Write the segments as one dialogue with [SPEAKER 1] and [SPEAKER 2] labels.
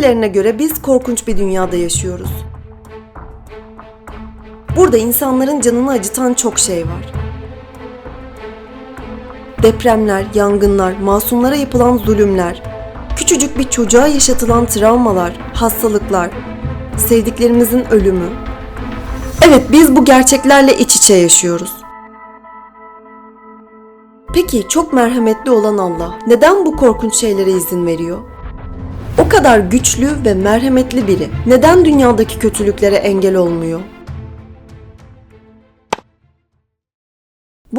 [SPEAKER 1] Kimilerine göre biz korkunç bir dünyada yaşıyoruz. Burada insanların canını acıtan çok şey var. Depremler, yangınlar, masumlara yapılan zulümler, küçücük bir çocuğa yaşatılan travmalar, hastalıklar, sevdiklerimizin ölümü. Evet, biz bu gerçeklerle iç içe yaşıyoruz. Peki çok merhametli olan Allah neden bu korkunç şeylere izin veriyor? O kadar güçlü ve merhametli biri neden dünyadaki kötülüklere engel olmuyor?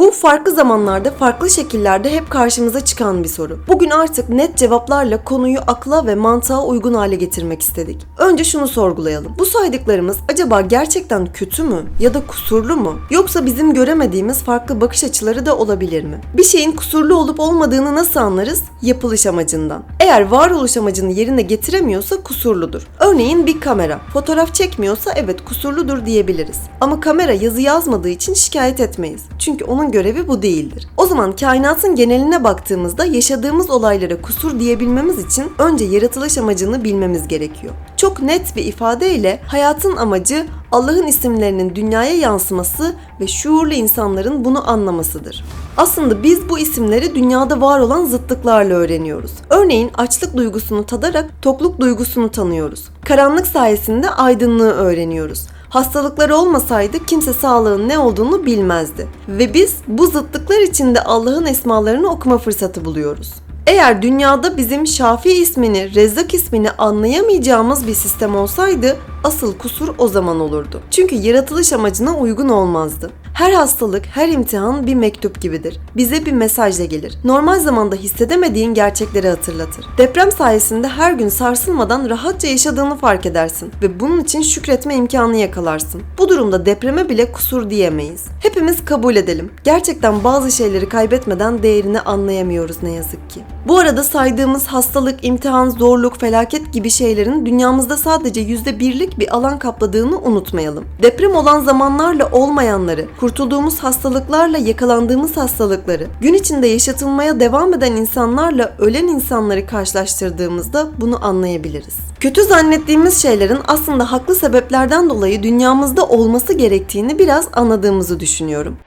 [SPEAKER 1] Bu farklı zamanlarda, farklı şekillerde hep karşımıza çıkan bir soru. Bugün artık net cevaplarla konuyu akla ve mantığa uygun hale getirmek istedik. Önce şunu sorgulayalım. Bu saydıklarımız acaba gerçekten kötü mü ya da kusurlu mu? Yoksa bizim göremediğimiz farklı bakış açıları da olabilir mi? Bir şeyin kusurlu olup olmadığını nasıl anlarız? Yapılış amacından. Eğer varoluş amacını yerine getiremiyorsa kusurludur. Örneğin bir kamera fotoğraf çekmiyorsa evet kusurludur diyebiliriz. Ama kamera yazı yazmadığı için şikayet etmeyiz. Çünkü onun görevi bu değildir. O zaman kainatın geneline baktığımızda yaşadığımız olaylara kusur diyebilmemiz için önce yaratılış amacını bilmemiz gerekiyor. Çok net bir ifadeyle hayatın amacı Allah'ın isimlerinin dünyaya yansıması ve şuurlu insanların bunu anlamasıdır. Aslında biz bu isimleri dünyada var olan zıtlıklarla öğreniyoruz. Örneğin açlık duygusunu tadarak tokluk duygusunu tanıyoruz. Karanlık sayesinde aydınlığı öğreniyoruz. Hastalıkları olmasaydı kimse sağlığın ne olduğunu bilmezdi. Ve biz bu zıtlıklar içinde Allah'ın esmalarını okuma fırsatı buluyoruz. Eğer dünyada bizim Şafi ismini, Rezzak ismini anlayamayacağımız bir sistem olsaydı asıl kusur o zaman olurdu. Çünkü yaratılış amacına uygun olmazdı. Her hastalık, her imtihan bir mektup gibidir. Bize bir mesajla gelir. Normal zamanda hissedemediğin gerçekleri hatırlatır. Deprem sayesinde her gün sarsılmadan rahatça yaşadığını fark edersin ve bunun için şükretme imkanı yakalarsın. Bu durumda depreme bile kusur diyemeyiz. Hepimiz kabul edelim. Gerçekten bazı şeyleri kaybetmeden değerini anlayamıyoruz ne yazık ki. Bu arada saydığımız hastalık, imtihan, zorluk, felaket gibi şeylerin dünyamızda sadece %1'lik bir alan kapladığını unutmayalım. Deprem olan zamanlarla olmayanları, kurtulduğumuz hastalıklarla yakalandığımız hastalıkları, gün içinde yaşatılmaya devam eden insanlarla ölen insanları karşılaştırdığımızda bunu anlayabiliriz. Kötü zannettiğimiz şeylerin aslında haklı sebeplerden dolayı dünyamızda olması gerektiğini biraz anladığımızı düşünüyorum.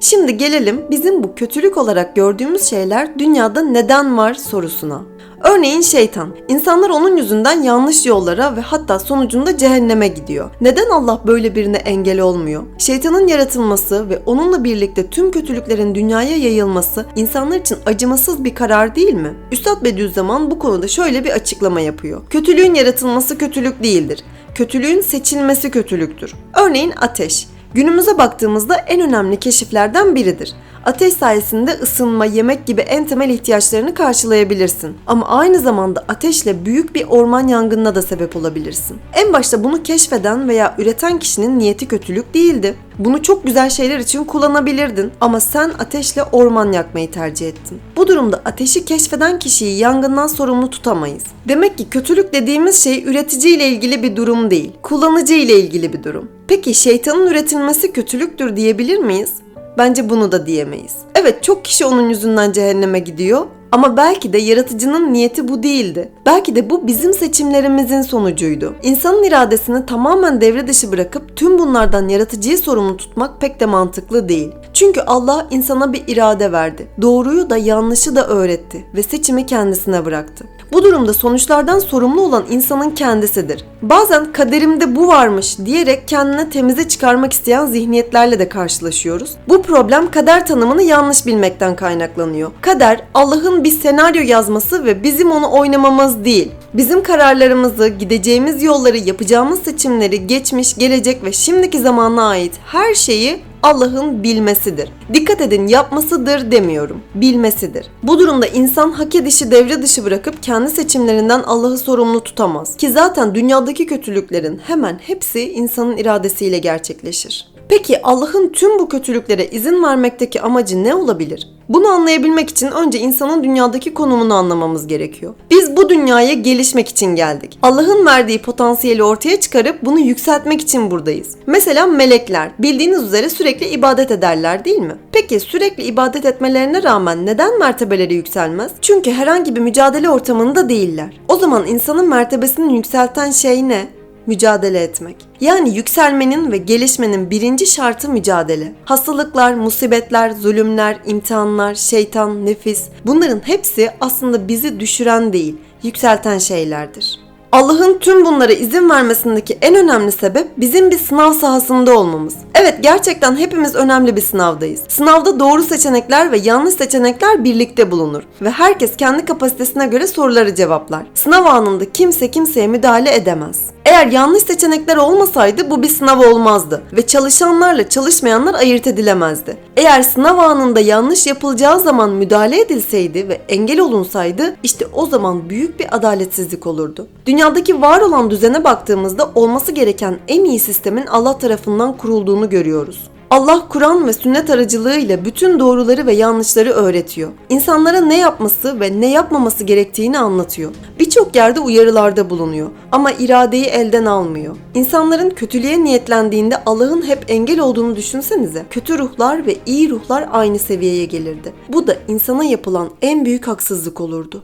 [SPEAKER 1] Şimdi gelelim bizim bu kötülük olarak gördüğümüz şeyler dünyada neden var sorusuna. Örneğin şeytan. İnsanlar onun yüzünden yanlış yollara ve hatta sonucunda cehenneme gidiyor. Neden Allah böyle birine engel olmuyor? Şeytanın yaratılması ve onunla birlikte tüm kötülüklerin dünyaya yayılması insanlar için acımasız bir karar değil mi? Üstad Bediüzzaman bu konuda şöyle bir açıklama yapıyor. Kötülüğün yaratılması kötülük değildir. Kötülüğün seçilmesi kötülüktür. Örneğin ateş. Günümüze baktığımızda en önemli keşiflerden biridir. Ateş sayesinde ısınma, yemek gibi en temel ihtiyaçlarını karşılayabilirsin. Ama aynı zamanda ateşle büyük bir orman yangınına da sebep olabilirsin. En başta bunu keşfeden veya üreten kişinin niyeti kötülük değildi. Bunu çok güzel şeyler için kullanabilirdin ama sen ateşle orman yakmayı tercih ettin. Bu durumda ateşi keşfeden kişiyi yangından sorumlu tutamayız. Demek ki kötülük dediğimiz şey üretici ile ilgili bir durum değil, kullanıcı ile ilgili bir durum. Peki şeytanın üretilmesi kötülüktür diyebilir miyiz? Bence bunu da diyemeyiz. Evet çok kişi onun yüzünden cehenneme gidiyor ama belki de yaratıcının niyeti bu değildi. Belki de bu bizim seçimlerimizin sonucuydu. İnsanın iradesini tamamen devre dışı bırakıp tüm bunlardan yaratıcıyı sorumlu tutmak pek de mantıklı değil. Çünkü Allah insana bir irade verdi. Doğruyu da yanlışı da öğretti ve seçimi kendisine bıraktı. Bu durumda sonuçlardan sorumlu olan insanın kendisidir. Bazen kaderimde bu varmış diyerek kendine temize çıkarmak isteyen zihniyetlerle de karşılaşıyoruz. Bu problem kader tanımını yanlış bilmekten kaynaklanıyor. Kader Allah'ın bir senaryo yazması ve bizim onu oynamamız değil. Bizim kararlarımızı, gideceğimiz yolları, yapacağımız seçimleri, geçmiş, gelecek ve şimdiki zamana ait her şeyi Allah'ın bilmesidir. Dikkat edin yapmasıdır demiyorum. Bilmesidir. Bu durumda insan hak edişi devre dışı bırakıp kendi seçimlerinden Allah'ı sorumlu tutamaz. Ki zaten dünyadaki kötülüklerin hemen hepsi insanın iradesiyle gerçekleşir. Peki Allah'ın tüm bu kötülüklere izin vermekteki amacı ne olabilir? Bunu anlayabilmek için önce insanın dünyadaki konumunu anlamamız gerekiyor. Biz bu dünyaya gelişmek için geldik. Allah'ın verdiği potansiyeli ortaya çıkarıp bunu yükseltmek için buradayız. Mesela melekler bildiğiniz üzere sürekli ibadet ederler değil mi? Peki sürekli ibadet etmelerine rağmen neden mertebeleri yükselmez? Çünkü herhangi bir mücadele ortamında değiller. O zaman insanın mertebesini yükselten şey ne? Mücadele etmek. Yani yükselmenin ve gelişmenin birinci şartı mücadele. Hastalıklar, musibetler, zulümler, imtihanlar, şeytan, nefis bunların hepsi aslında bizi düşüren değil, yükselten şeylerdir. Allah'ın tüm bunlara izin vermesindeki en önemli sebep bizim bir sınav sahasında olmamız. Evet gerçekten hepimiz önemli bir sınavdayız. Sınavda doğru seçenekler ve yanlış seçenekler birlikte bulunur ve herkes kendi kapasitesine göre soruları cevaplar. Sınav anında kimse kimseye müdahale edemez. Eğer yanlış seçenekler olmasaydı bu bir sınav olmazdı ve çalışanlarla çalışmayanlar ayırt edilemezdi. Eğer sınav anında yanlış yapılacağı zaman müdahale edilseydi ve engel olunsaydı işte o zaman büyük bir adaletsizlik olurdu. Dünyadaki var olan düzene baktığımızda olması gereken en iyi sistemin Allah tarafından kurulduğunu görüyoruz. Allah Kur'an ve sünnet aracılığıyla bütün doğruları ve yanlışları öğretiyor. İnsanlara ne yapması ve ne yapmaması gerektiğini anlatıyor. Birçok yerde uyarılarda bulunuyor ama iradeyi elden almıyor. İnsanların kötülüğe niyetlendiğinde Allah'ın hep engel olduğunu düşünsenize. Kötü ruhlar ve iyi ruhlar aynı seviyeye gelirdi. Bu da insana yapılan en büyük haksızlık olurdu.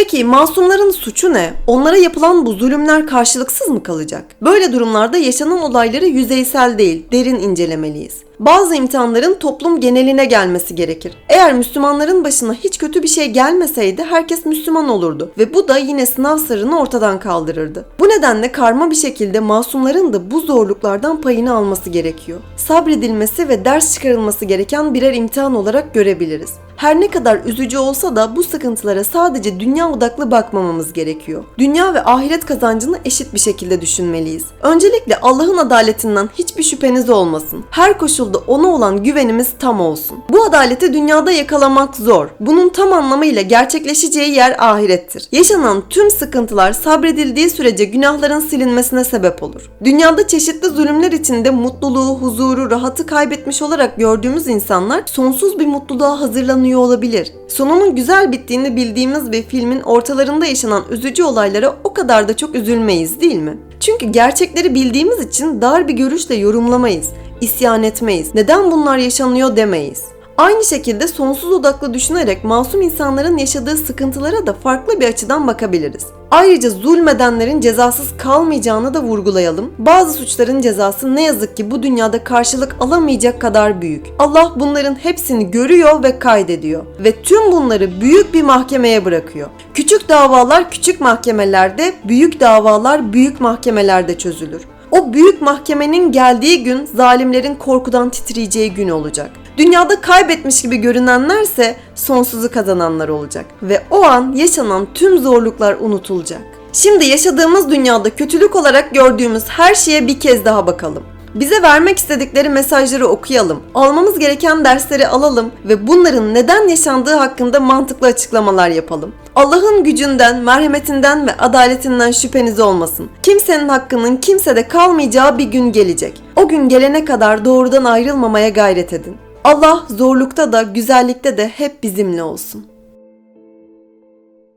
[SPEAKER 1] Peki masumların suçu ne? Onlara yapılan bu zulümler karşılıksız mı kalacak? Böyle durumlarda yaşanan olayları yüzeysel değil, derin incelemeliyiz. Bazı imtihanların toplum geneline gelmesi gerekir. Eğer Müslümanların başına hiç kötü bir şey gelmeseydi herkes Müslüman olurdu ve bu da yine sınav sarını ortadan kaldırırdı. Bu nedenle karma bir şekilde masumların da bu zorluklardan payını alması gerekiyor. Sabredilmesi ve ders çıkarılması gereken birer imtihan olarak görebiliriz. Her ne kadar üzücü olsa da bu sıkıntılara sadece dünya odaklı bakmamamız gerekiyor. Dünya ve ahiret kazancını eşit bir şekilde düşünmeliyiz. Öncelikle Allah'ın adaletinden hiçbir şüpheniz olmasın. Her koşulda ona olan güvenimiz tam olsun. Bu adaleti dünyada yakalamak zor. Bunun tam anlamıyla gerçekleşeceği yer ahirettir. Yaşanan tüm sıkıntılar sabredildiği sürece günahların silinmesine sebep olur. Dünyada çeşitli zulümler içinde mutluluğu, huzuru, rahatı kaybetmiş olarak gördüğümüz insanlar sonsuz bir mutluluğa hazırlanıyor olabilir. Sonunun güzel bittiğini bildiğimiz bir filmin ortalarında yaşanan üzücü olaylara o kadar da çok üzülmeyiz değil mi? Çünkü gerçekleri bildiğimiz için dar bir görüşle yorumlamayız, isyan etmeyiz, neden bunlar yaşanıyor demeyiz. Aynı şekilde sonsuz odaklı düşünerek masum insanların yaşadığı sıkıntılara da farklı bir açıdan bakabiliriz. Ayrıca zulmedenlerin cezasız kalmayacağını da vurgulayalım. Bazı suçların cezası ne yazık ki bu dünyada karşılık alamayacak kadar büyük. Allah bunların hepsini görüyor ve kaydediyor ve tüm bunları büyük bir mahkemeye bırakıyor. Küçük davalar küçük mahkemelerde, büyük davalar büyük mahkemelerde çözülür. O büyük mahkemenin geldiği gün zalimlerin korkudan titreyeceği gün olacak. Dünyada kaybetmiş gibi görünenlerse sonsuzu kazananlar olacak ve o an yaşanan tüm zorluklar unutulacak. Şimdi yaşadığımız dünyada kötülük olarak gördüğümüz her şeye bir kez daha bakalım. Bize vermek istedikleri mesajları okuyalım, almamız gereken dersleri alalım ve bunların neden yaşandığı hakkında mantıklı açıklamalar yapalım. Allah'ın gücünden, merhametinden ve adaletinden şüpheniz olmasın. Kimsenin hakkının kimsede kalmayacağı bir gün gelecek. O gün gelene kadar doğrudan ayrılmamaya gayret edin. Allah zorlukta da güzellikte de hep bizimle olsun.